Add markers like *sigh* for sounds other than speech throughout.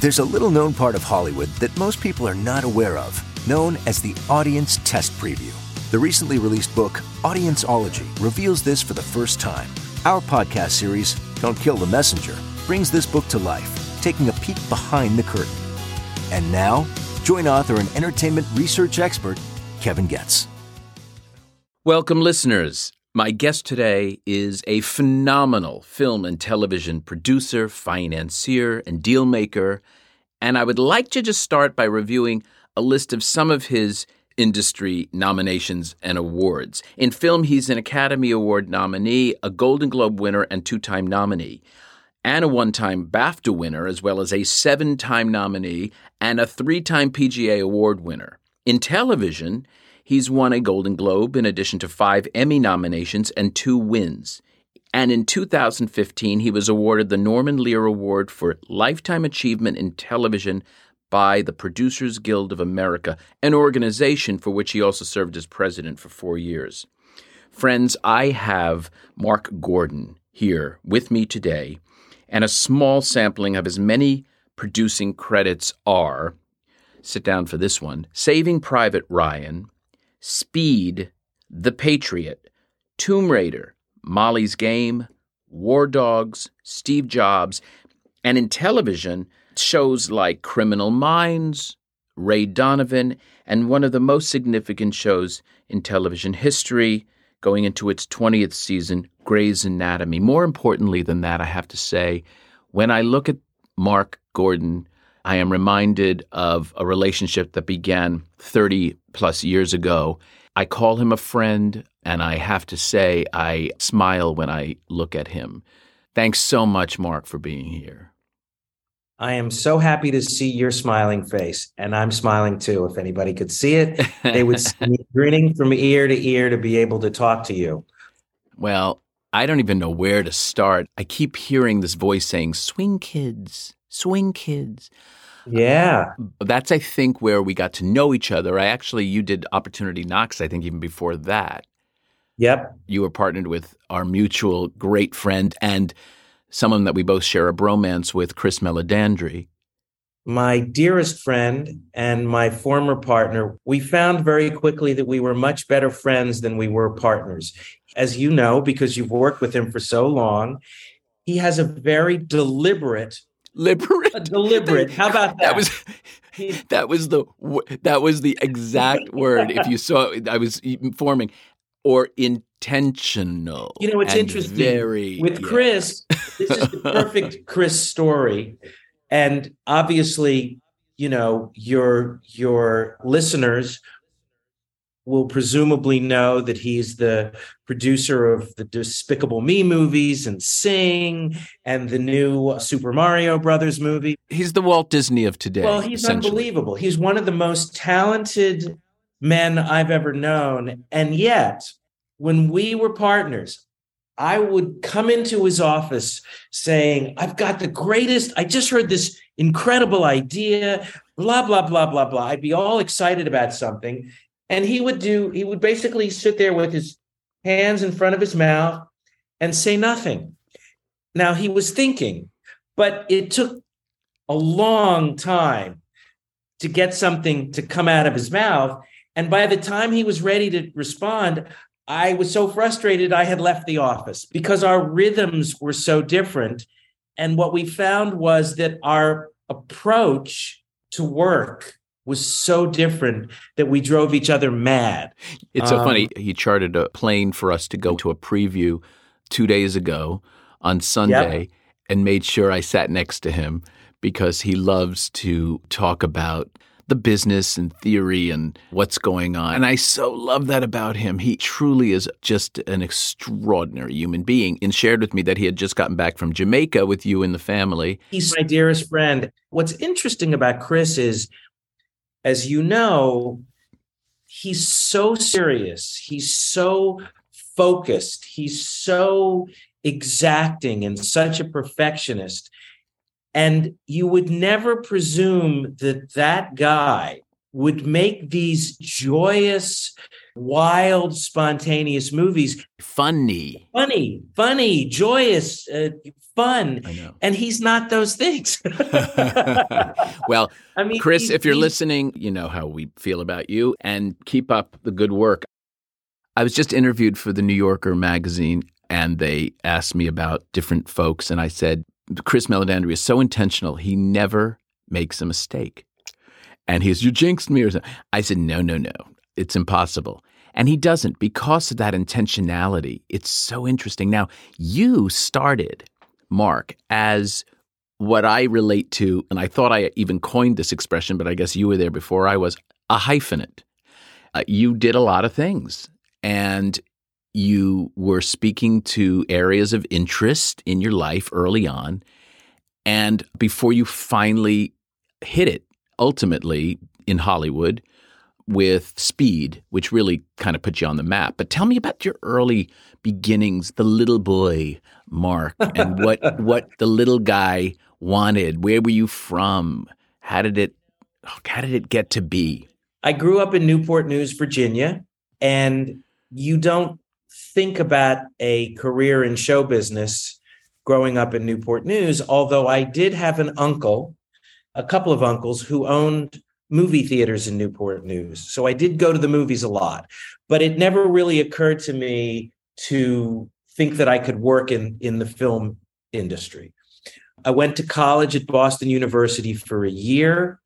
There's a little known part of Hollywood that most people are not aware of, known as the Audience Test Preview. The recently released book, Audienceology, reveals this for the first time. Our podcast series, Don't Kill the Messenger, brings this book to life, taking a peek behind the curtain. And now, join author and entertainment research expert, Kevin Goetz. Welcome, listeners. My guest today is a phenomenal film and television producer, financier, and deal maker. And I would like to just start by reviewing a list of some of his industry nominations and awards. In film, he's an Academy Award nominee, a Golden Globe winner, and two time nominee, and a one time BAFTA winner, as well as a seven time nominee and a three time PGA Award winner. In television, He's won a Golden Globe in addition to five Emmy nominations and two wins. And in 2015, he was awarded the Norman Lear Award for Lifetime Achievement in Television by the Producers Guild of America, an organization for which he also served as president for four years. Friends, I have Mark Gordon here with me today, and a small sampling of his many producing credits are sit down for this one Saving Private Ryan, Speed, The Patriot, Tomb Raider, Molly's Game, War Dogs, Steve Jobs, and in television, shows like Criminal Minds, Ray Donovan, and one of the most significant shows in television history, going into its 20th season, Grey's Anatomy. More importantly than that, I have to say, when I look at Mark Gordon, I am reminded of a relationship that began 30 plus years ago. I call him a friend, and I have to say, I smile when I look at him. Thanks so much, Mark, for being here. I am so happy to see your smiling face, and I'm smiling too. If anybody could see it, they would see me *laughs* grinning from ear to ear to be able to talk to you. Well, I don't even know where to start. I keep hearing this voice saying, Swing kids, swing kids. Yeah. That's, I think, where we got to know each other. I actually, you did Opportunity Knocks, I think, even before that. Yep. You were partnered with our mutual great friend and someone that we both share a bromance with, Chris Meledandri. My dearest friend and my former partner, we found very quickly that we were much better friends than we were partners. As you know, because you've worked with him for so long, he has a very deliberate Deliberate. A deliberate. How about *laughs* that? That was that was the that was the exact word. If you saw, I was informing, or intentional. You know, it's interesting. Very with yeah. Chris. This is the *laughs* perfect Chris story, and obviously, you know, your your listeners will presumably know that he's the producer of the Despicable Me movies and Sing and the new Super Mario Brothers movie. He's the Walt Disney of today. Well, he's unbelievable. He's one of the most talented men I've ever known. And yet, when we were partners, I would come into his office saying, I've got the greatest, I just heard this incredible idea, blah, blah, blah, blah, blah. I'd be all excited about something. And he would do, he would basically sit there with his hands in front of his mouth and say nothing. Now he was thinking, but it took a long time to get something to come out of his mouth. And by the time he was ready to respond, I was so frustrated I had left the office because our rhythms were so different. And what we found was that our approach to work was so different that we drove each other mad. It's so um, funny. He chartered a plane for us to go to a preview two days ago on Sunday yep. and made sure I sat next to him because he loves to talk about the business and theory and what's going on. And I so love that about him. He truly is just an extraordinary human being and shared with me that he had just gotten back from Jamaica with you and the family. He's my dearest friend. What's interesting about Chris is as you know, he's so serious. He's so focused. He's so exacting and such a perfectionist. And you would never presume that that guy would make these joyous, wild, spontaneous movies. Funny. Funny, funny, joyous, uh, fun. I know. And he's not those things. *laughs* well, I mean, Chris, if you're listening, you know how we feel about you and keep up the good work. I was just interviewed for the New Yorker magazine and they asked me about different folks and I said Chris Meledandri is so intentional. He never makes a mistake. And he's you jinxed me or something. I said no, no, no. It's impossible. And he doesn't because of that intentionality. It's so interesting. Now, you started Mark as what I relate to, and I thought I even coined this expression, but I guess you were there before I was a hyphenate. Uh, you did a lot of things, and you were speaking to areas of interest in your life early on. And before you finally hit it, ultimately in Hollywood with Speed, which really kind of put you on the map. But tell me about your early beginnings, the little boy Mark, *laughs* and what what the little guy wanted. Where were you from? How did it how did it get to be? I grew up in Newport News, Virginia, and you don't think about a career in show business growing up in Newport News, although I did have an uncle, a couple of uncles who owned movie theaters in Newport News. So I did go to the movies a lot, but it never really occurred to me to think that I could work in in the film industry. I went to college at Boston University for a year.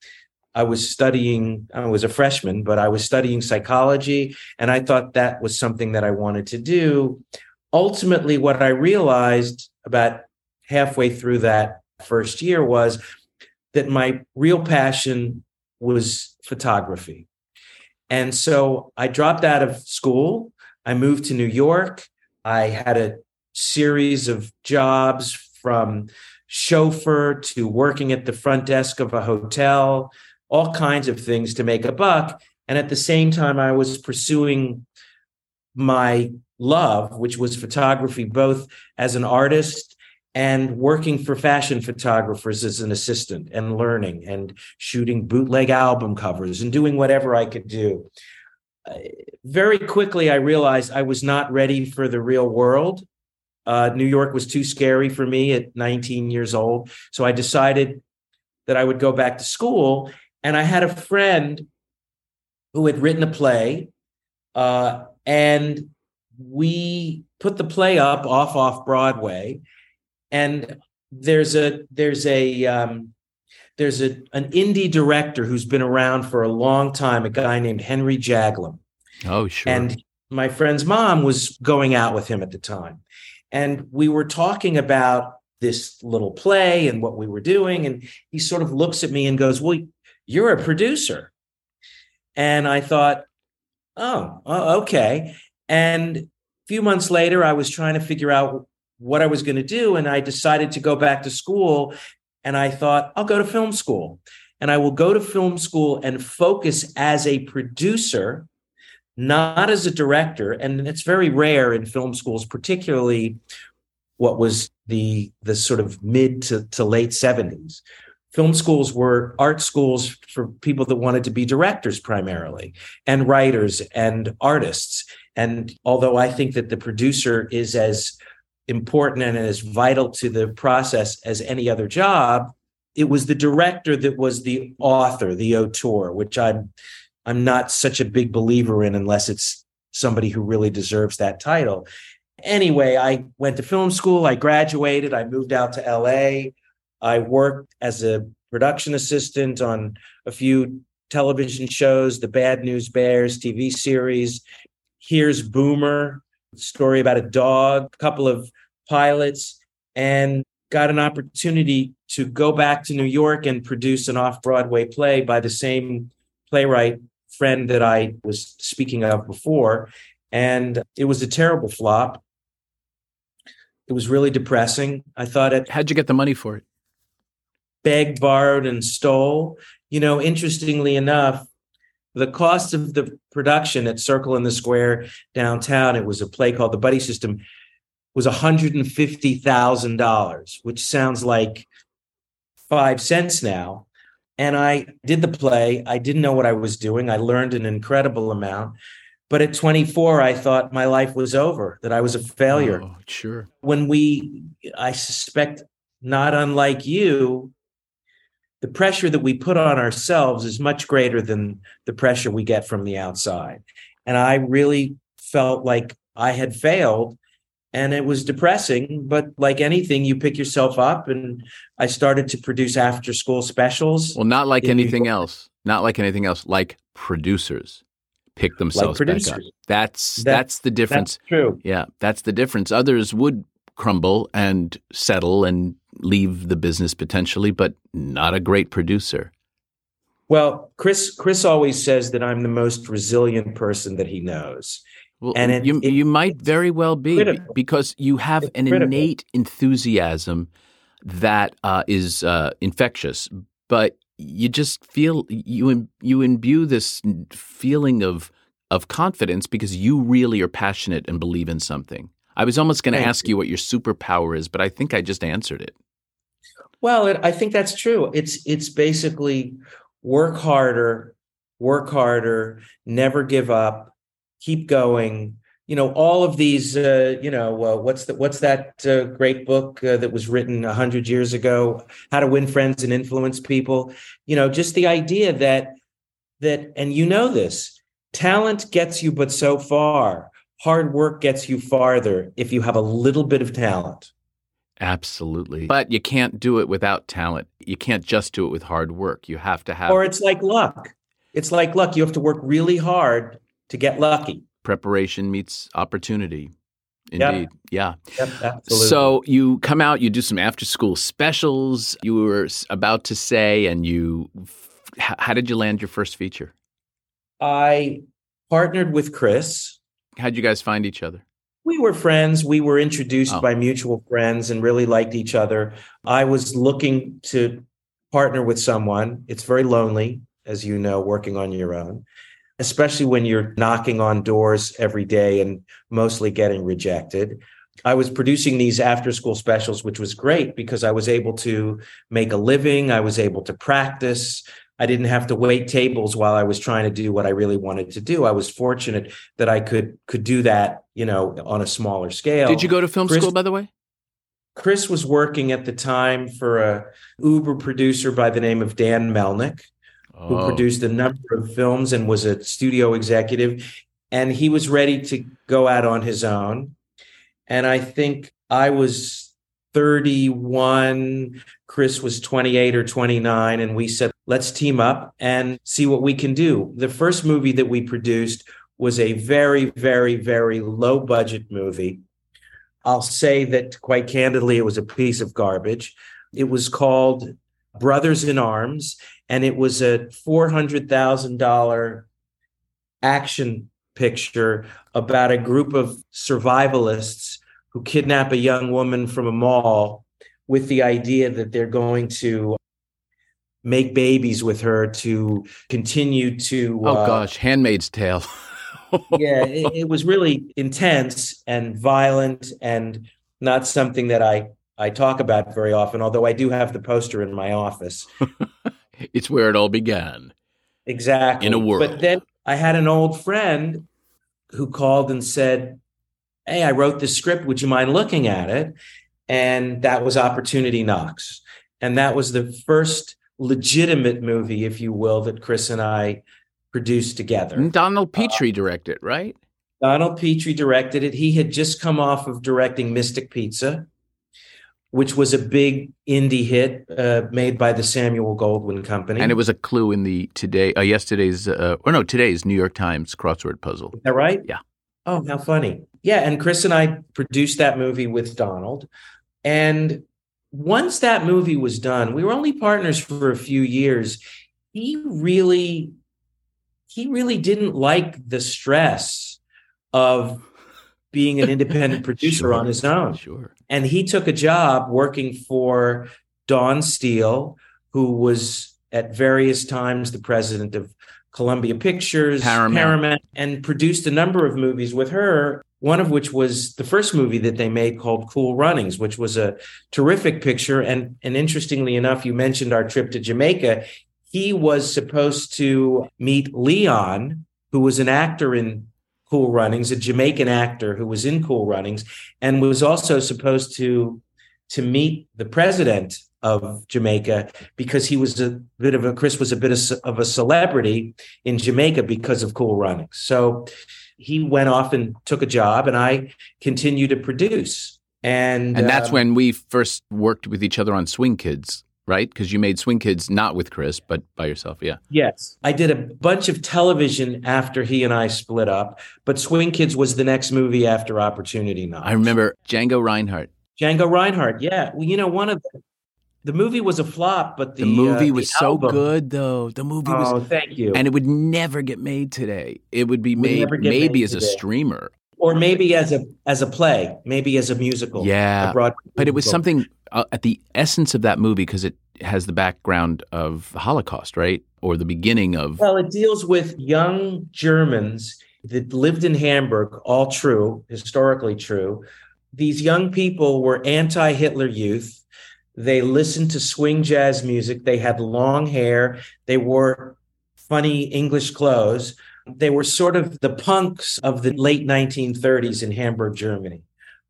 I was studying, I was a freshman, but I was studying psychology, and I thought that was something that I wanted to do. Ultimately, what I realized about halfway through that first year was that my real passion was photography. And so I dropped out of school. I moved to New York. I had a series of jobs from chauffeur to working at the front desk of a hotel, all kinds of things to make a buck. And at the same time, I was pursuing my love, which was photography, both as an artist and working for fashion photographers as an assistant and learning and shooting bootleg album covers and doing whatever I could do. Uh, very quickly, I realized I was not ready for the real world. Uh, New York was too scary for me at 19 years old. So I decided that I would go back to school. And I had a friend who had written a play, uh, and we put the play up off off Broadway. And there's a there's a um, there's a an indie director who's been around for a long time, a guy named Henry Jaglom. Oh, sure. And my friend's mom was going out with him at the time. And we were talking about this little play and what we were doing. And he sort of looks at me and goes, Well, you're a producer. And I thought, Oh, oh, okay. And a few months later, I was trying to figure out what I was going to do. And I decided to go back to school. And I thought, I'll go to film school. And I will go to film school and focus as a producer not as a director and it's very rare in film schools particularly what was the the sort of mid to, to late 70s film schools were art schools for people that wanted to be directors primarily and writers and artists and although i think that the producer is as important and as vital to the process as any other job it was the director that was the author the auteur which i'm I'm not such a big believer in unless it's somebody who really deserves that title. Anyway, I went to film school, I graduated, I moved out to LA. I worked as a production assistant on a few television shows, the Bad News Bears TV series. Here's Boomer, story about a dog, a couple of pilots, and got an opportunity to go back to New York and produce an off Broadway play by the same playwright friend that I was speaking of before. And it was a terrible flop. It was really depressing. I thought it How'd you get the money for it? begged, borrowed, and stole. You know, interestingly enough, the cost of the production at Circle in the Square downtown, it was a play called The Buddy System, was $150,000, which sounds like five cents now. And I did the play. I didn't know what I was doing. I learned an incredible amount. But at 24, I thought my life was over, that I was a failure. Oh, sure. When we, I suspect, not unlike you, the pressure that we put on ourselves is much greater than the pressure we get from the outside. And I really felt like I had failed and it was depressing but like anything you pick yourself up and i started to produce after school specials. Well not like anything else. Not like anything else. Like producers pick themselves like back up. that's that, that's the difference. that's true. Yeah that's the difference. Others would crumble and settle and leave the business potentially but not a great producer well chris chris always says that i'm the most resilient person that he knows well, and it, you, it, you might very well be critical. because you have it's an critical. innate enthusiasm that uh, is uh, infectious, but you just feel you you imbue this feeling of of confidence because you really are passionate and believe in something. I was almost going to ask you. you what your superpower is, but I think I just answered it. Well, it, I think that's true. It's it's basically work harder, work harder, never give up, keep going. You know all of these uh, you know uh, what's that what's that uh, great book uh, that was written a 100 years ago how to win friends and influence people? You know just the idea that that and you know this talent gets you but so far. Hard work gets you farther if you have a little bit of talent absolutely but you can't do it without talent you can't just do it with hard work you have to have or it's like luck it's like luck you have to work really hard to get lucky. Preparation meets opportunity. Indeed. Yep. Yeah. Yep, so you come out, you do some after school specials. You were about to say, and you, how did you land your first feature? I partnered with Chris. How'd you guys find each other? We were friends. We were introduced oh. by mutual friends and really liked each other. I was looking to partner with someone. It's very lonely, as you know, working on your own especially when you're knocking on doors every day and mostly getting rejected. I was producing these after school specials, which was great because I was able to make a living. I was able to practice. I didn't have to wait tables while I was trying to do what I really wanted to do. I was fortunate that I could could do that, you know, on a smaller scale. Did you go to film Chris, school, by the way? Chris was working at the time for a Uber producer by the name of Dan Melnick who oh. produced a number of films and was a studio executive. And he was ready to go out on his own. And I think I was 31, Chris was 28 or 29. And we said, let's team up and see what we can do. The first movie that we produced was a very, very, very low budget movie. I'll say that quite candidly, it was a piece of garbage. It was called Brothers in Arms, and it was a $400,000 action picture about a group of survivalists who kidnap a young woman from a mall with the idea that they're going to make babies with her to continue to oh uh, gosh handmaid's tale *laughs* yeah it, it was really intense and violent and not something that i i talk about very often although i do have the poster in my office *laughs* it's where it all began. Exactly. In a world. But then I had an old friend who called and said, Hey, I wrote this script. Would you mind looking at it? And that was Opportunity Knocks. And that was the first legitimate movie, if you will, that Chris and I produced together. And Donald uh, Petrie uh, directed, right? Donald Petrie directed it. He had just come off of directing Mystic Pizza which was a big indie hit uh, made by the Samuel Goldwyn Company. And it was a clue in the today, uh, yesterday's, uh, or no, today's New York Times crossword puzzle. Is that right? Yeah. Oh, how funny. Yeah. And Chris and I produced that movie with Donald. And once that movie was done, we were only partners for a few years. He really, he really didn't like the stress of being an independent *laughs* producer sure, on his own. Sure. And he took a job working for Dawn Steel, who was at various times the president of Columbia Pictures, Paramount. Paramount, and produced a number of movies with her. One of which was the first movie that they made called Cool Runnings, which was a terrific picture. And, and interestingly enough, you mentioned our trip to Jamaica. he was supposed to meet Leon, who was an actor in Cool Runnings, a Jamaican actor who was in Cool Runnings, and was also supposed to to meet the president of Jamaica because he was a bit of a Chris was a bit of, of a celebrity in Jamaica because of Cool Runnings. So he went off and took a job, and I continued to produce. And And that's um, when we first worked with each other on Swing Kids, right? Because you made Swing Kids not with Chris, but by yourself. Yeah. Yes. I did a bunch of television after he and I split up, but Swing Kids was the next movie after Opportunity Knocks. I remember Django Reinhardt. Django Reinhardt. Yeah. Well, you know, one of the, the movie was a flop, but the, The, movie uh, was the so good, though. The movie was, Oh, thank you. and it would never get made today. It would be made maybe made as a streamer. or maybe as a as a play, maybe as a musical. Yeah, a But it was something uh, at the essence of that movie because it has the background of the Holocaust, right? Or the beginning of. Well, it deals with young Germans that lived in Hamburg, all true, historically true. These young people were anti Hitler youth. They listened to swing jazz music. They had long hair. They wore funny English clothes. They were sort of the punks of the late 1930s in Hamburg, Germany.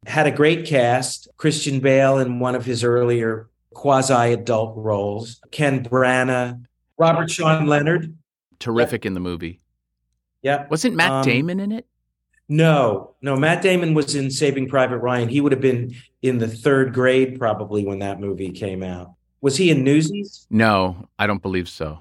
Had a great cast Christian Bale in one of his earlier quasi adult roles, Ken Branagh, Robert Sean Leonard. terrific in the movie. Yeah. Wasn't Matt Um, Damon in it? No, no. Matt Damon was in Saving Private Ryan. He would have been in the third grade probably when that movie came out. Was he in Newsies? No, I don't believe so.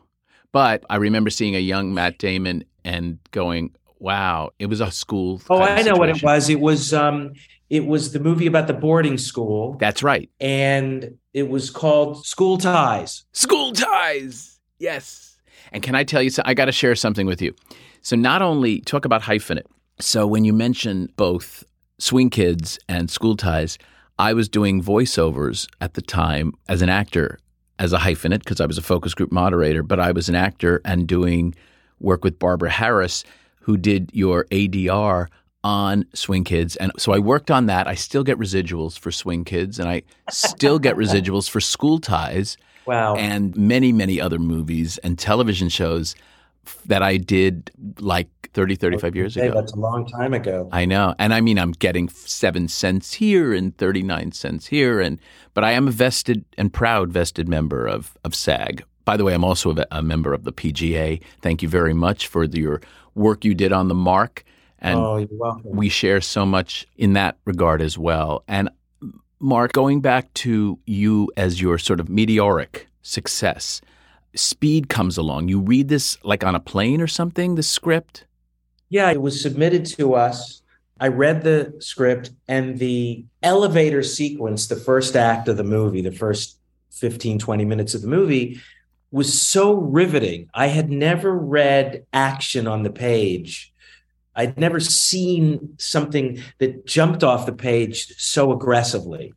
But I remember seeing a young Matt Damon and going, "Wow, it was a school." Oh, I know what it was. It was um it was the movie about the boarding school That's right. and it was called School Ties. School ties. Yes. And can I tell you something? I got to share something with you. So, not only talk about hyphenate. So, when you mention both Swing Kids and School Ties, I was doing voiceovers at the time as an actor, as a hyphenate, because I was a focus group moderator, but I was an actor and doing work with Barbara Harris, who did your ADR on Swing Kids. And so I worked on that. I still get residuals for Swing Kids, and I still get *laughs* residuals for School Ties Wow. and many, many other movies and television shows that I did like 30, 35 years Hey, ago. that's a long time ago. I know. And I mean, I'm getting seven cents here and 39 cents here. And, but I am a vested and proud vested member of, of SAG. By the way, I'm also a, a member of the PGA. Thank you very much for the, your work you did on the mark. And oh, you're welcome. we share so much in that regard as well. And Mark, going back to you as your sort of meteoric success, speed comes along. You read this like on a plane or something, the script. Yeah, it was submitted to us. I read the script and the elevator sequence, the first act of the movie, the first 15, 20 minutes of the movie was so riveting. I had never read action on the page. I'd never seen something that jumped off the page so aggressively.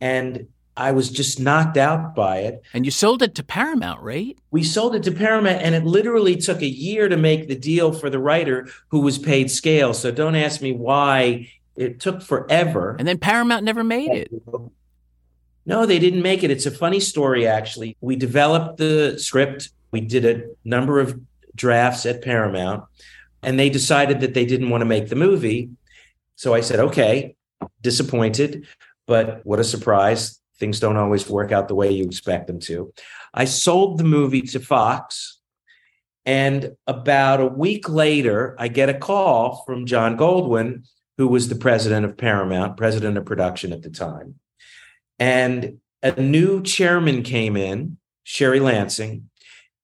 And I was just knocked out by it. And you sold it to Paramount, right? We sold it to Paramount, and it literally took a year to make the deal for the writer who was paid scale. So don't ask me why it took forever. And then Paramount never made it. No, they didn't make it. It's a funny story, actually. We developed the script, we did a number of drafts at Paramount, and they decided that they didn't want to make the movie. So I said, okay, disappointed, but what a surprise. Things don't always work out the way you expect them to. I sold the movie to Fox. And about a week later, I get a call from John Goldwyn, who was the president of Paramount, president of production at the time. And a new chairman came in, Sherry Lansing.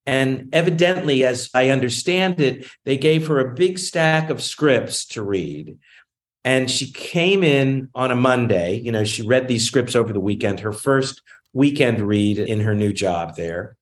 And evidently, as I understand it, they gave her a big stack of scripts to read. And she came in on a Monday. You know, she read these scripts over the weekend, her first weekend read in her new job there.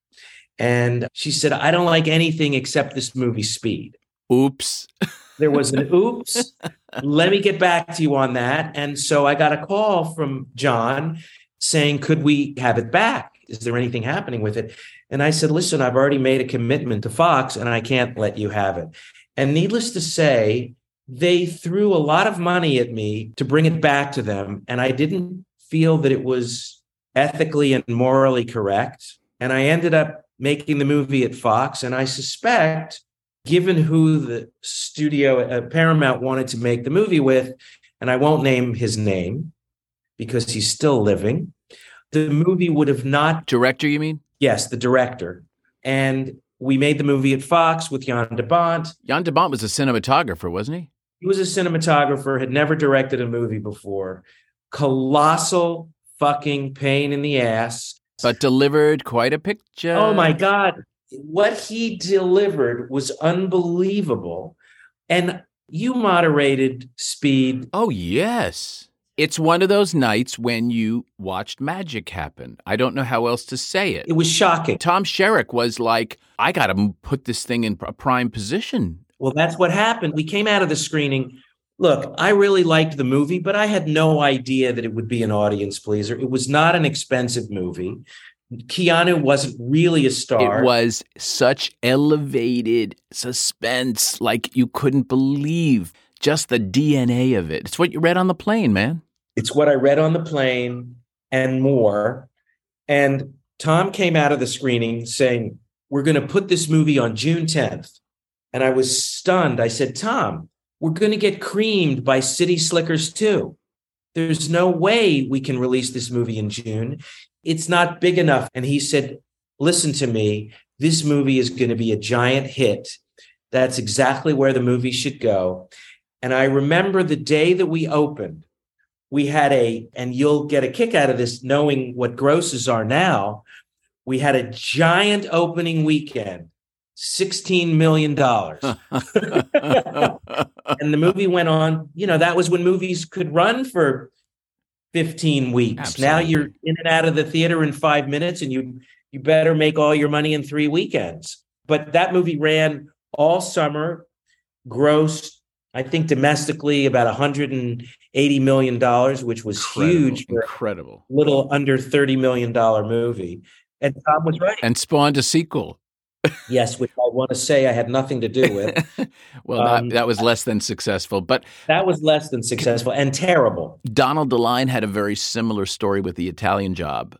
And she said, I don't like anything except this movie, Speed. Oops. *laughs* There was an oops. Let me get back to you on that. And so I got a call from John saying, Could we have it back? Is there anything happening with it? And I said, Listen, I've already made a commitment to Fox and I can't let you have it. And needless to say, they threw a lot of money at me to bring it back to them. And I didn't feel that it was ethically and morally correct. And I ended up making the movie at Fox. And I suspect, given who the studio uh, Paramount wanted to make the movie with, and I won't name his name because he's still living, the movie would have not. Director, you mean? Yes, the director. And we made the movie at Fox with Jan de Bont. Jan de Bont was a cinematographer, wasn't he? He was a cinematographer, had never directed a movie before. Colossal fucking pain in the ass. But delivered quite a picture. Oh my God. What he delivered was unbelievable. And you moderated speed. Oh, yes. It's one of those nights when you watched magic happen. I don't know how else to say it. It was shocking. Tom Sherak was like, I got to put this thing in a prime position. Well, that's what happened. We came out of the screening. Look, I really liked the movie, but I had no idea that it would be an audience pleaser. It was not an expensive movie. Keanu wasn't really a star. It was such elevated suspense, like you couldn't believe just the DNA of it. It's what you read on the plane, man. It's what I read on the plane and more. And Tom came out of the screening saying, We're going to put this movie on June 10th. And I was stunned. I said, Tom, we're going to get creamed by City Slickers too. There's no way we can release this movie in June. It's not big enough. And he said, Listen to me. This movie is going to be a giant hit. That's exactly where the movie should go. And I remember the day that we opened, we had a, and you'll get a kick out of this knowing what grosses are now. We had a giant opening weekend, $16 million. *laughs* and the movie went on, you know, that was when movies could run for 15 weeks. Absolutely. Now you're in and out of the theater in five minutes and you you better make all your money in three weekends. But that movie ran all summer, grossed I think domestically about 180 million dollars, which was incredible, huge, incredible, little under 30 million dollar movie. And Tom was right, and spawned a sequel. Yes, which I want to say I had nothing to do with. *laughs* well, um, that, that, was less than successful, but that was less than successful and terrible. Donald De Line had a very similar story with the Italian Job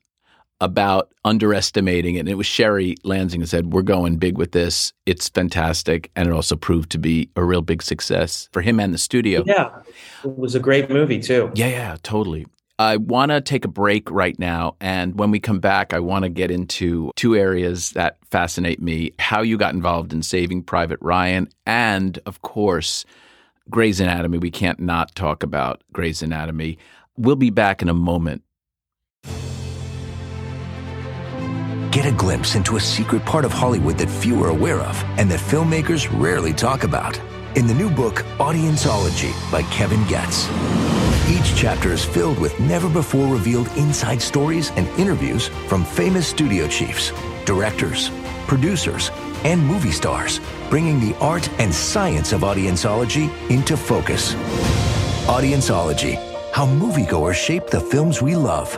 about underestimating it. And it was Sherry Lansing who said, We're going big with this. It's fantastic. And it also proved to be a real big success for him and the studio. Yeah. It was a great movie, too. Yeah, yeah, totally. I want to take a break right now. And when we come back, I want to get into two areas that fascinate me how you got involved in Saving Private Ryan, and of course, Grey's Anatomy. We can't not talk about Grey's Anatomy. We'll be back in a moment. Get a glimpse into a secret part of Hollywood that few are aware of and that filmmakers rarely talk about. In the new book, Audienceology by Kevin Goetz. Each chapter is filled with never before revealed inside stories and interviews from famous studio chiefs, directors, producers, and movie stars, bringing the art and science of audienceology into focus. Audienceology, how moviegoers shape the films we love.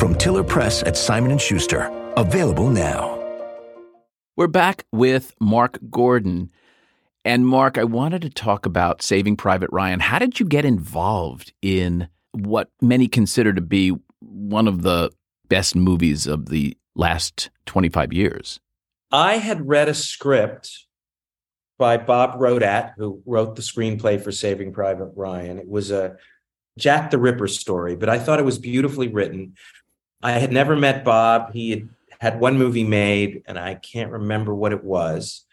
From Tiller Press at Simon & Schuster. Available now. We're back with Mark Gordon. And Mark, I wanted to talk about Saving Private Ryan. How did you get involved in what many consider to be one of the best movies of the last 25 years? I had read a script by Bob Rodat, who wrote the screenplay for Saving Private Ryan. It was a Jack the Ripper story, but I thought it was beautifully written. I had never met Bob. He had had one movie made and I can't remember what it was.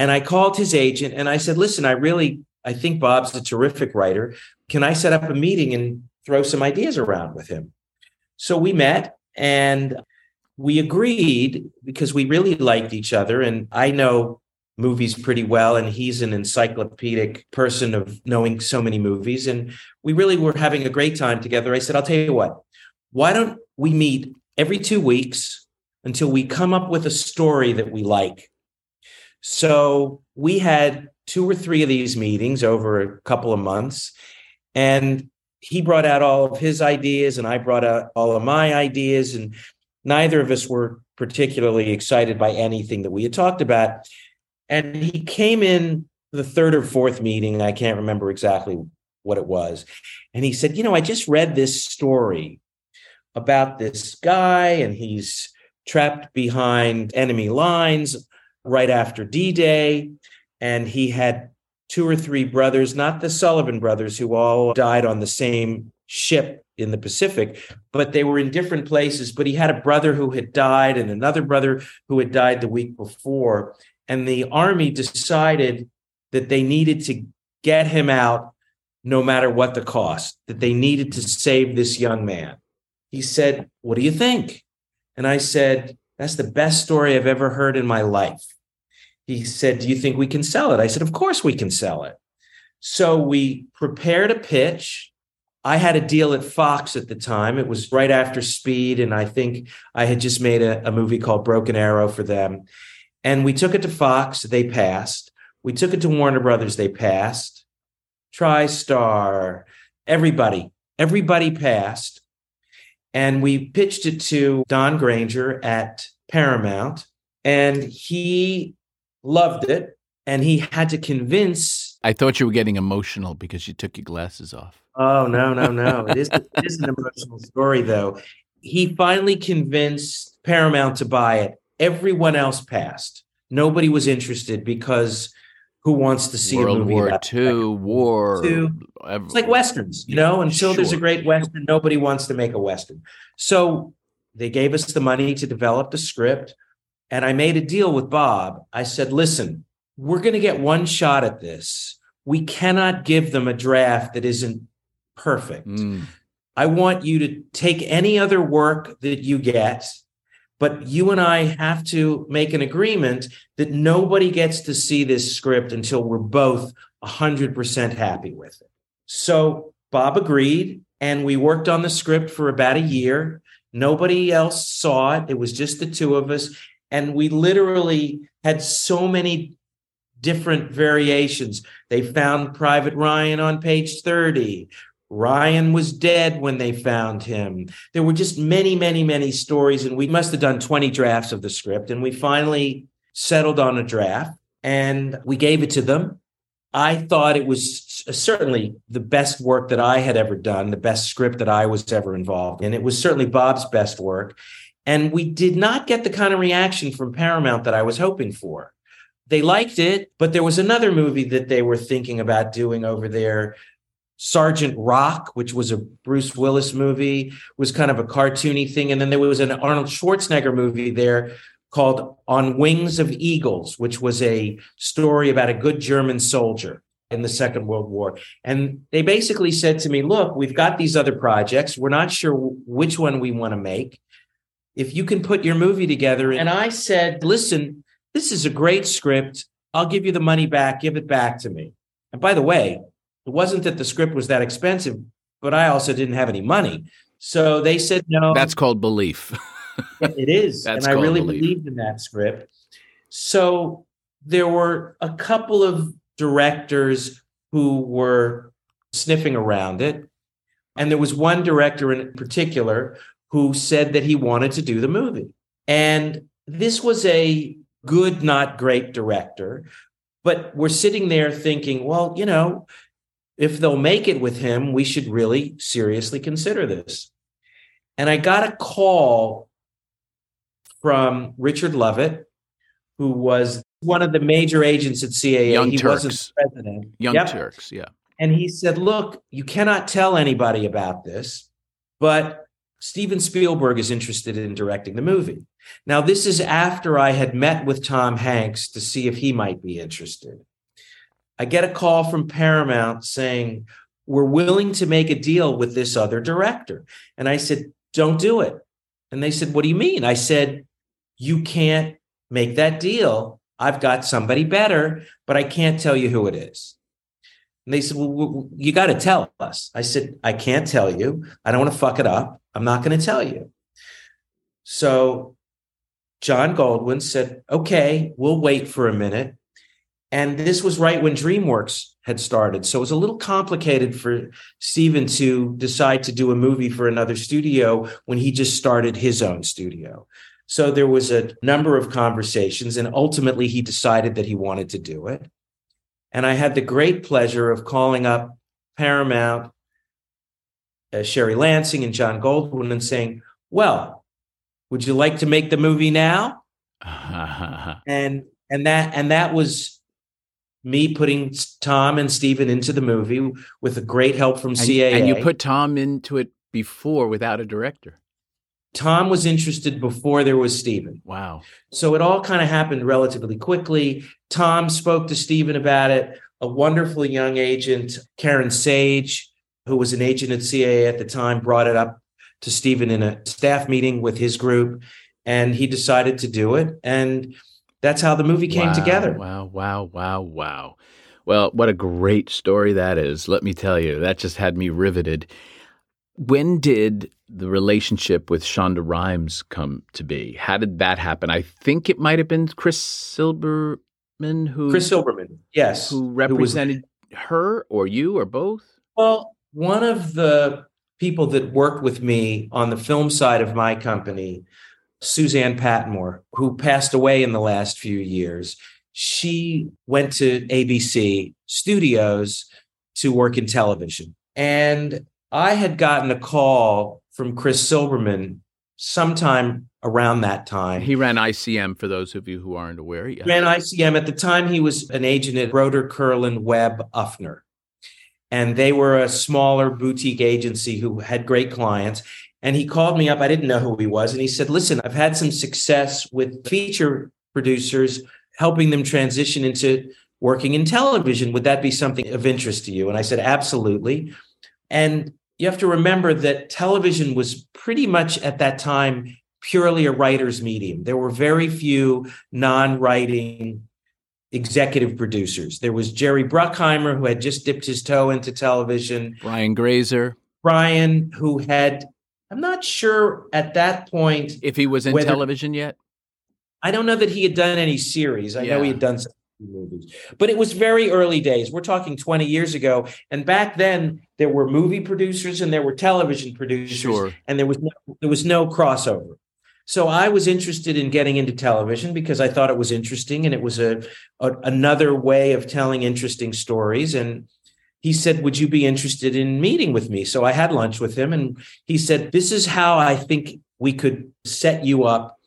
And I called his agent and I said, listen, I really, I think Bob's a terrific writer. Can I set up a meeting and throw some ideas around with him? So we met and we agreed because we really liked each other. And I know movies pretty well and he's an encyclopedic person of knowing so many movies and we really were having a great time together i said i'll tell you what why don't we meet every two weeks until we come up with a story that we like. So we had two or three of these meetings over a couple of months, and he brought out all of his ideas, and I brought out all of my ideas, and neither of us were particularly excited by anything that we had talked about. And he came in the third or fourth meeting, I can't remember exactly what it was. And he said, You know, I just read this story about this guy, and he's trapped behind enemy lines right after D Day. And he had two or three brothers, not the Sullivan brothers, who all died on the same ship in the Pacific, but they were in different places. But he had a brother who had died and another brother who had died the week before. And the army decided that they needed to get him out no matter what the cost, that they needed to save this young man. He said, What do you think? And I said, That's the best story I've ever heard in my life. He said, Do you think we can sell it? I said, Of course we can sell it. So we prepared a pitch. I had a deal at Fox at the time. It was right after Speed. And I think I had just made a, a movie called Broken Arrow for them. And we took it to Fox. They passed. We took it to Warner Brothers. They passed. TriStar, everybody, everybody passed. And we pitched it to Don Granger at Paramount. And he loved it, and he had to convince. I thought you were getting emotional because you took your glasses off. Oh no, no, no! *laughs* It is, it is an emotional story, though. He finally convinced Paramount to buy it. Everyone else passed. Nobody was interested because who wants to see World a movie War about II, War? II. It's like westerns, you know. Until there's a great western, nobody wants to make a western. So they gave us the money to develop the script, and I made a deal with Bob. I said, "Listen, we're going to get one shot at this. We cannot give them a draft that isn't perfect. Mm. I want you to take any other work that you get." But you and I have to make an agreement that nobody gets to see this script until we're both 100% happy with it. So Bob agreed, and we worked on the script for about a year. Nobody else saw it, it was just the two of us. And we literally had so many different variations. They found Private Ryan on page 30. Ryan was dead when they found him. There were just many, many, many stories, and we must have done 20 drafts of the script. And we finally settled on a draft and we gave it to them. I thought it was certainly the best work that I had ever done, the best script that I was ever involved in. It was certainly Bob's best work. And we did not get the kind of reaction from Paramount that I was hoping for. They liked it, but there was another movie that they were thinking about doing over there. Sergeant Rock, which was a Bruce Willis movie, was kind of a cartoony thing. And then there was an Arnold Schwarzenegger movie there called On Wings of Eagles, which was a story about a good German soldier in the Second World War. And they basically said to me, Look, we've got these other projects. We're not sure which one we want to make. If you can put your movie together. And I said, Listen, this is a great script. I'll give you the money back. Give it back to me. And by the way, it wasn't that the script was that expensive, but I also didn't have any money. So they said no. That's called belief. *laughs* it is. That's and I really belief. believed in that script. So there were a couple of directors who were sniffing around it. And there was one director in particular who said that he wanted to do the movie. And this was a good, not great director. But we're sitting there thinking, well, you know, if they'll make it with him, we should really seriously consider this. And I got a call from Richard Lovett, who was one of the major agents at CAA. Young he wasn't president. Young Yep. Turks, yeah. And he said, Look, you cannot tell anybody about this, but Steven Spielberg is interested in directing the movie. Now, this is after I had met with Tom Hanks to see if he might be interested. I get a call from Paramount saying, We're willing to make a deal with this other director. And I said, Don't do it. And they said, What do you mean? I said, You can't make that deal. I've got somebody better, but I can't tell you who it is. And they said, Well, you got to tell us. I said, I can't tell you. I don't want to fuck it up. I'm not going to tell you. So John Goldwyn said, Okay, we'll wait for a minute. And this was right when DreamWorks had started. So it was a little complicated for Steven to decide to do a movie for another studio when he just started his own studio. So there was a number of conversations, and ultimately he decided that he wanted to do it. And I had the great pleasure of calling up Paramount, uh, Sherry Lansing, and John Goldwyn and saying, Well, Would you like to make the movie now? *laughs* and and that and that was me putting Tom and Steven into the movie with a great help from and, CAA. And you put Tom into it before without a director. Tom was interested before there was Steven. Wow. So it all kind of happened relatively quickly. Tom spoke to Steven about it. A wonderful young agent, Karen Sage, who was an agent at CAA at the time, brought it up to Steven in a staff meeting with his group, and he decided to do it. And that's how the movie came wow, together. Wow, wow, wow, wow. Well, what a great story that is. Let me tell you, that just had me riveted. When did the relationship with Shonda Rhimes come to be? How did that happen? I think it might have been Chris Silbermann who Chris Silbermann, yes, who represented who was, her or you or both. Well, one of the people that worked with me on the film side of my company Suzanne Patmore, who passed away in the last few years. She went to ABC Studios to work in television. And I had gotten a call from Chris Silbermann sometime around that time. He ran ICM for those of you who aren't aware. Yeah. Ran ICM. At the time, he was an agent at Broder Kurland Webb Uffner. And they were a smaller boutique agency who had great clients. And he called me up. I didn't know who he was. And he said, Listen, I've had some success with feature producers, helping them transition into working in television. Would that be something of interest to you? And I said, Absolutely. And you have to remember that television was pretty much at that time purely a writer's medium. There were very few non writing executive producers. There was Jerry Bruckheimer, who had just dipped his toe into television, Brian Grazer. Brian, who had I'm not sure at that point if he was in whether, television yet. I don't know that he had done any series. I yeah. know he had done some movies, but it was very early days. We're talking 20 years ago, and back then there were movie producers and there were television producers, sure. and there was no, there was no crossover. So I was interested in getting into television because I thought it was interesting and it was a, a another way of telling interesting stories and he said, Would you be interested in meeting with me? So I had lunch with him and he said, This is how I think we could set you up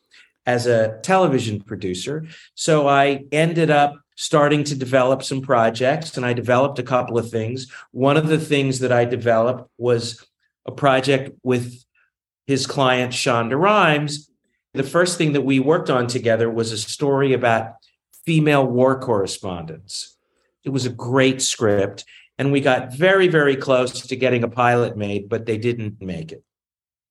as a television producer. So I ended up starting to develop some projects and I developed a couple of things. One of the things that I developed was a project with his client, Shonda Rhimes. The first thing that we worked on together was a story about female war correspondents. It was a great script. And we got very, very close to getting a pilot made, but they didn't make it.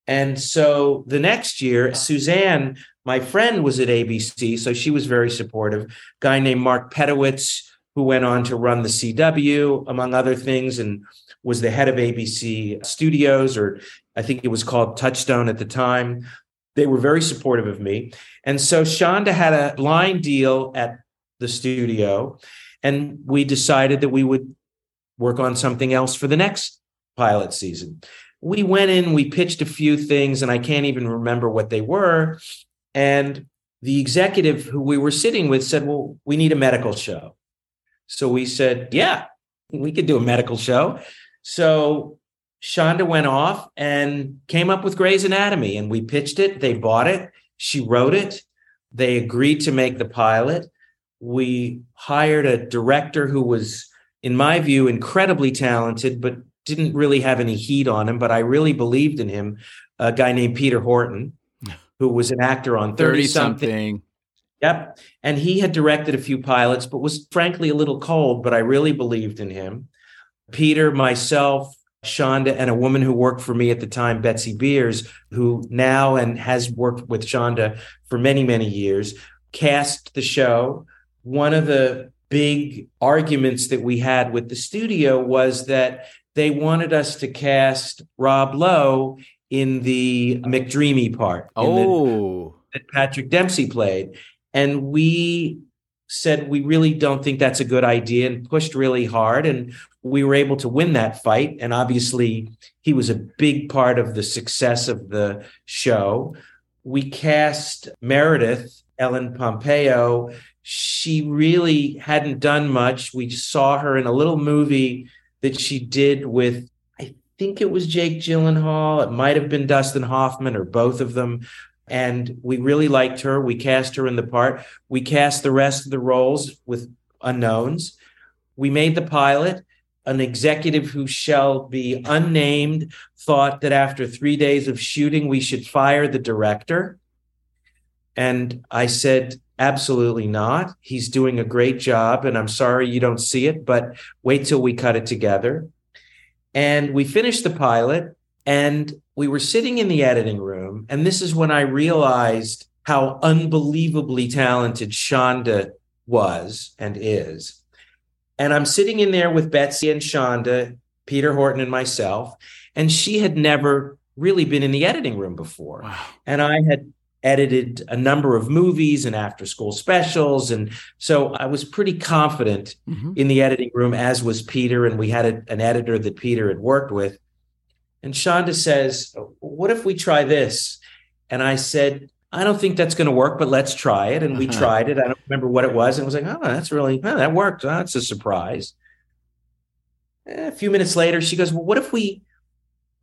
And so the next year, Suzanne, my friend, was at ABC. So she was very supportive. Guy named Mark Pedowitz, who went on to run the CW, among other things, and was the head of ABC Studios, or I think it was called Touchstone at the time. They were very supportive of me. And so Shonda had a blind deal at the studio, and we decided that we would work on something else for the next pilot season. We went in, we pitched a few things, and I can't even remember what they were. And the executive who we were sitting with said, Well, we need a medical show. So we said, Yeah, we could do a medical show. So Shonda went off and came up with Grey's Anatomy, and we pitched it. They bought it. She wrote it. They agreed to make the pilot. We hired a director who was in my view, incredibly talented, but didn't really have any heat on him. But I really believed in him. A guy named Peter Horton, who was an actor on 30 something. Yep. And he had directed a few pilots, but was frankly a little cold, but I really believed in him. Peter, myself, Shonda, and a woman who worked for me at the time, Betsy Beers, who now and has worked with Shonda for many, many years, cast the show. One of the big arguments that we had with the studio was that they wanted us to cast Rob Lowe in the McDreamy part. Oh, the, that Patrick Dempsey played, and we said we really don't think that's a good idea and pushed really hard and we were able to win that fight. And obviously he was a big part of the success of the show. We cast meredith ellen pompeo she really hadn't done much. We saw her in a little movie that she did with, I think it was Jake Gyllenhaal. It might have been Dustin Hoffman or both of them. And we really liked her. We cast her in the part. We cast the rest of the roles with unknowns. We made the pilot. An executive who shall be unnamed thought that after three days of shooting, we should fire the director. And I said, absolutely not. He's doing a great job. And I'm sorry you don't see it, but wait till we cut it together. And we finished the pilot and we were sitting in the editing room. And this is when I realized how unbelievably talented Shonda was and is. And I'm sitting in there with Betsy and Shonda, Peter Horton, and myself. And she had never really been in the editing room before. Wow. And I had edited a number of movies and after school specials. And so I was pretty confident mm-hmm. in the editing room, as was Peter. And we had a, an editor that Peter had worked with. And Shonda says, What if we try this? And I said, I don't think that's going to work, but let's try it. And we uh-huh. tried it. I don't remember what it was. And it was like, oh, that's really, oh, that worked. Oh, that's a surprise. Eh, a few minutes later, she goes, well, what if we,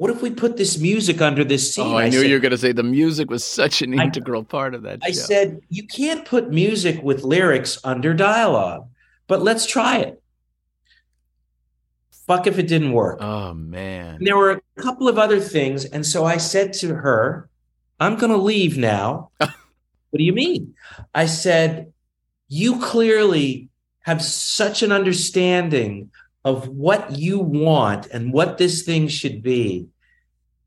what if we put this music under this oh, scene? Oh, I, I knew said, you were going to say the music was such an *laughs* integral I, part of that. I said, you can't put music with lyrics under dialogue, but let's try it. Fuck if it didn't work. Oh, man. And there were a couple of other things. And so I said to her, I'm going to leave now. *laughs* what do you mean? I said, You clearly have such an understanding of what you want and what this thing should be.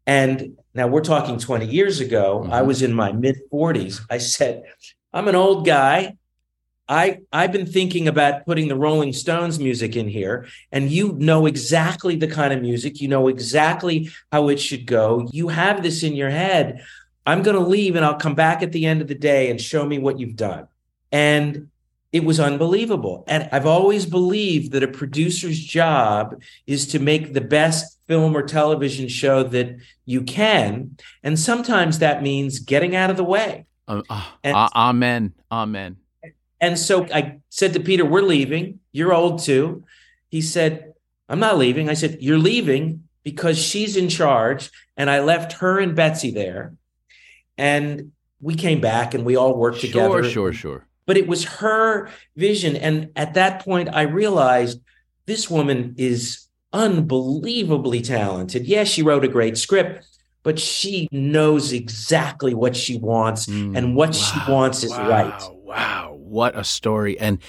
And now we're talking 20 years ago. Mm-hmm. I was in my mid 40s. I said, I'm an old guy. I I've been thinking about putting the Rolling Stones music in here and you know exactly the kind of music, you know exactly how it should go. You have this in your head. I'm going to leave and I'll come back at the end of the day and show me what you've done. And it was unbelievable. And I've always believed that a producer's job is to make the best film or television show that you can. And sometimes that means getting out of the way. Uh, uh, and, uh, amen. Amen. And so I said to Peter, We're leaving. You're old too. He said, I'm not leaving. I said, You're leaving because she's in charge. And I left her and Betsy there. And we came back and we all worked sure, together. Sure, sure, sure. But it was her vision. And at that point, I realized this woman is unbelievably talented. Yes, she wrote a great script, but she knows exactly what she wants mm, and what wow, she wants is wow, right. Wow, what a story. And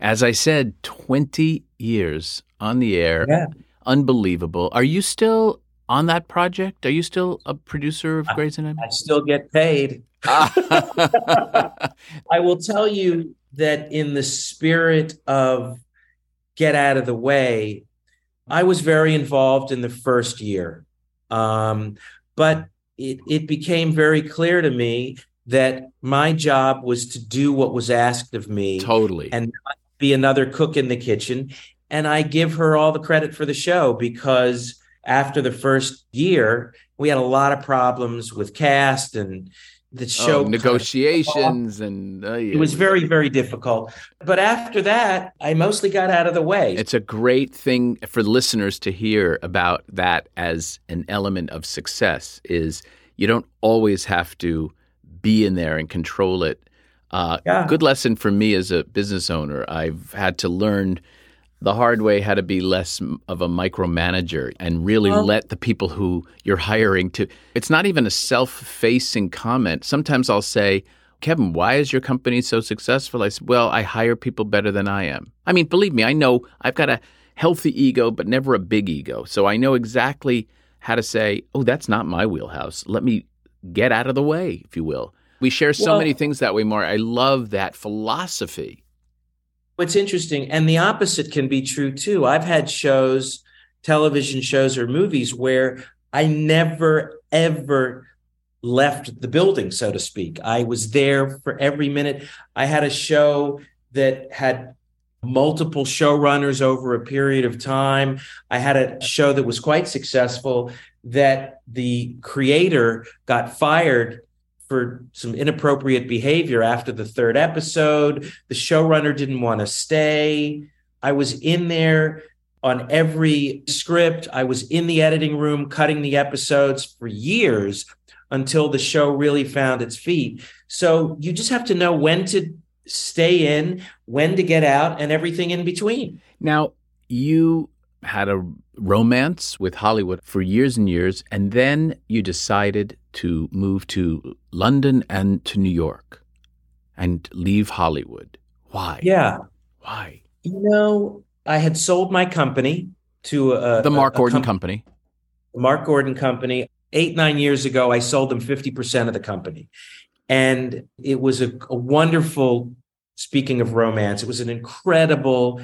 as I said, 20 years on the air. Yeah. Unbelievable. Are you still on that project? Are you still a producer of Grey's Anatomy? I still get paid. *laughs* I will tell you that in the spirit of get out of the way, I was very involved in the first year. Um, but it, it became very clear to me that my job was to do what was asked of me. Totally. And be another cook in the kitchen. And I give her all the credit for the show because after the first year, we had a lot of problems with cast and the show oh, negotiations and uh, yeah. it was very very difficult. But after that i mostly got out of the way. It's a great thing for listeners to hear about that as an element of success is you don't always have to be in there and control it. Uh, yeah. good lesson for me as a business owner. I've had to learn the hard way how to be less of a micromanager and really well, let the people who you're hiring to it's not even a self-facing comment. Sometimes i'll say kevin why is your company so successful? I said well i hire people better than i am. I mean believe me i know i've got a healthy ego but never a big ego. So i know exactly how to say oh that's not my wheelhouse. Let me get out of the way if you will. We share so well, many things that way more i love that philosophy What's interesting, and the opposite can be true too. I've had shows, television shows or movies where I never ever left the building, so to speak. I was there for every minute. I had a show that had multiple showrunners over a period of time. I had a show that was quite successful that the creator got fired for some inappropriate behavior after the third episode. The showrunner didn't want to stay. I was in there on every script. I was in the editing room cutting the episodes for years. until the show really found its feet. So you just have to know when to stay in, when to get out, and everything in between. Now, you had a romance with Hollywood for years and years, and then you decided to move to London and to New York and leave Hollywood. Why? Yeah. Why? You know, I had sold my company to a, the Mark a, a Gordon com- Company. The Mark Gordon Company. Eight, nine years ago, I sold them 50% of the company. And it was a, a wonderful, speaking of romance, it was an incredible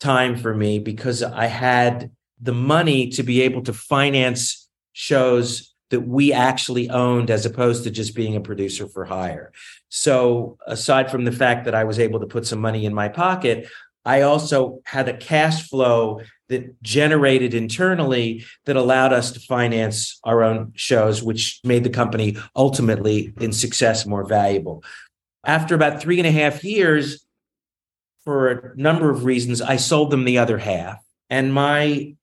time for me because I had the money to be able to finance shows that we actually owned as opposed to just being a producer for hire. So, aside from the fact that I was able to put some money in my pocket, I also had a cash flow that generated internally that allowed us to finance our own shows, which made the company ultimately in success more valuable. After about three and a half years, for a number of reasons, I sold them the other half. And my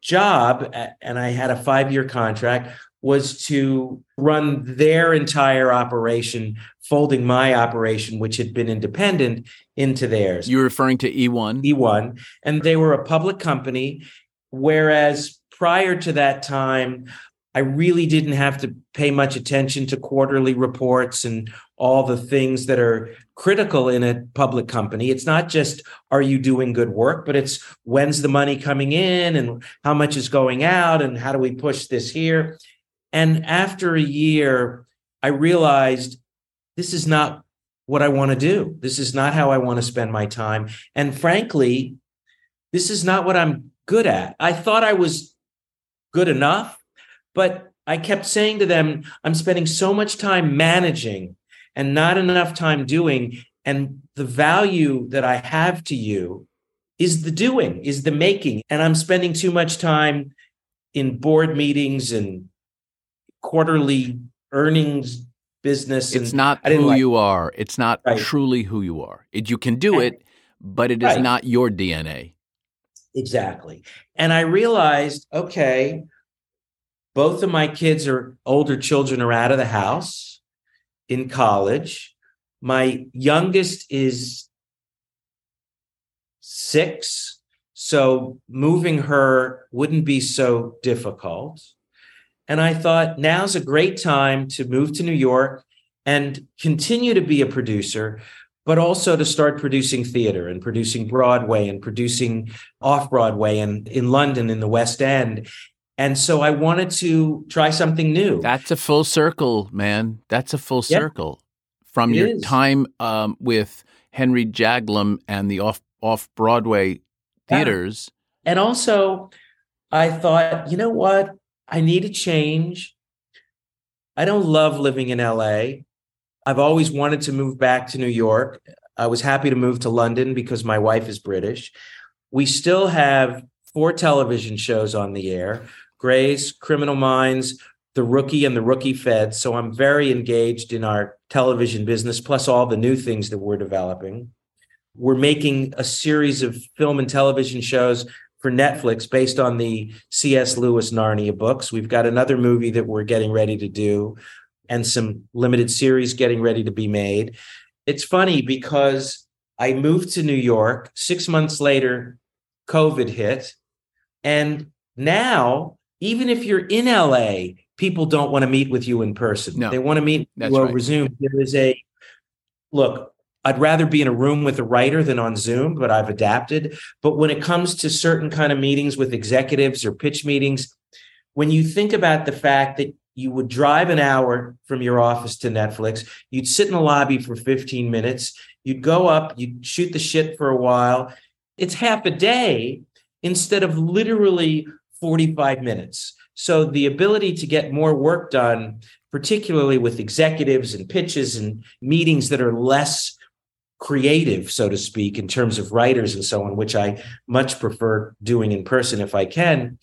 job, and I had a five year contract, was to run their entire operation, folding my operation, which had been independent, into theirs. You're referring to E1? E1. And they were a public company. Whereas prior to that time, I really didn't have to pay much attention to quarterly reports and all the things that are critical in a public company. It's not just are you doing good work, but it's when's the money coming in and how much is going out and how do we push this here. And after a year, I realized this is not what I want to do. This is not how I want to spend my time. And frankly, this is not what I'm good at. I thought I was good enough, but I kept saying to them, I'm spending so much time managing and not enough time doing. And the value that I have to you is the doing, is the making. And I'm spending too much time in board meetings and quarterly earnings business. It's not who like you are. It's not right. truly who you are. It, you can do it, but it is right. not your DNA. Exactly. And I realized, okay, both of my kids are older children are out of the house in college. My youngest is six. So moving her wouldn't be so difficult. And I thought now's a great time to move to New York and continue to be a producer, but also to start producing theater and producing Broadway and producing off Broadway and in London in the West End. And so I wanted to try something new. That's a full circle, man. That's a full circle from it your is. time um, with Henry Jaglom and the off off Broadway theaters. Yeah. And also, I thought, you know what? I need a change. I don't love living in LA. I've always wanted to move back to New York. I was happy to move to London because my wife is British. We still have four television shows on the air. Grey's, Criminal Minds, The Rookie, and The Rookie Fed. So I'm very engaged in our television business, plus all the new things that we're developing. We're making a series of film and television shows for Netflix based on the C.S. Lewis Narnia books. We've got another movie that we're getting ready to do and some limited series getting ready to be made. It's funny because I moved to New York. Six months later, COVID hit. And now even if you're in LA, people don't want to meet with you in person. No, they want to meet you over right. Zoom. There is a look, I'd rather be in a room with a writer than on Zoom, but I've adapted. But when it comes to certain kind of meetings with executives or pitch meetings, when you think about the fact that you would drive an hour from your office to Netflix, you'd sit in the lobby for 15 minutes, you'd go up, you'd shoot the shit for a while. It's half a day instead of literally 45 minutes. So the ability to get more work done, particularly with executives and pitches and meetings that are less creative, so to speak, in terms of writers and so on, which I much prefer doing in person if I can.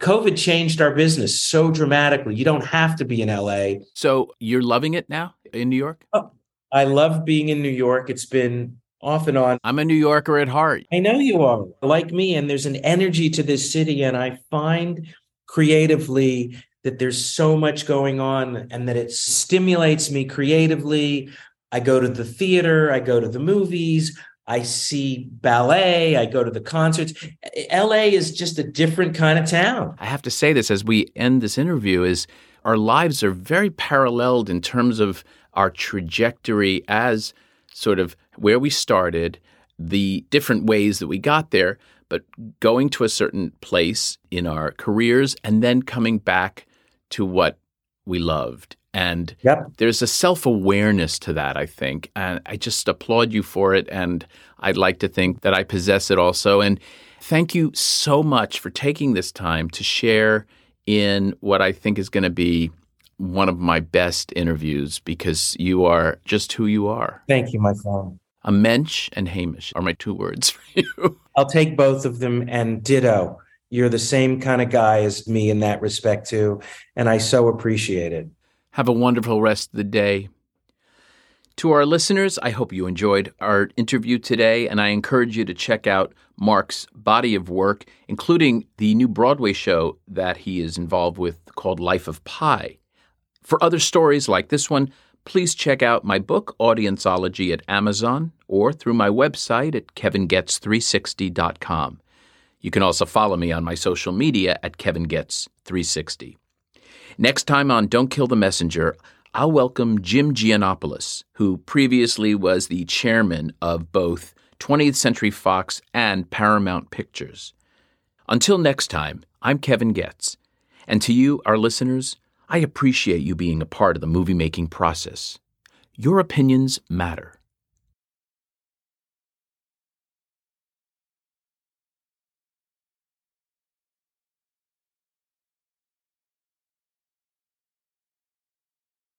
COVID changed our business so dramatically. You don't have to be in LA. So you're loving it now in New York? Oh, I love being in New York. It's been off and on. I'm a New Yorker at heart. I know you are, like me, and there's an energy to this city. And I find creatively that there's so much going on and that it stimulates me creatively. I go to the theater, I go to the movies, I see ballet, I go to the concerts. LA is just a different kind of town. I have to say this as we end this interview is our lives are very paralleled in terms of our trajectory as sort of where we started, the different ways that we got there, but going to a certain place in our careers and then coming back to what we loved. And yep. there's a self awareness to that, I think. And I just applaud you for it. And I'd like to think that I possess it also. And thank you so much for taking this time to share in what I think is going to be one of my best interviews because you are just who you are. Thank you, my friend. A mensch and haimish are my two words *laughs* for you. I'll take both of them and ditto. You're the same kind of guy as me in that respect, too. And I so appreciate it. Have a wonderful rest of the day. To our listeners, I hope you enjoyed our interview today, and I encourage you to check out Mark's body of work, including the new Broadway show that he is involved with called Life of Pi. For other stories like this one, please check out my book, Audienceology, at Amazon or through my website at kevingoetz360.com. You can also follow me on my social media at kevingets360. Next time on Don't Kill the Messenger, I'll welcome Jim Gianopulos, who previously was the chairman of both 20th Century Fox and Paramount Pictures. Until next time, I'm Kevin Goetz, and to you, our listeners, I appreciate you being a part of the movie making process. Your opinions matter.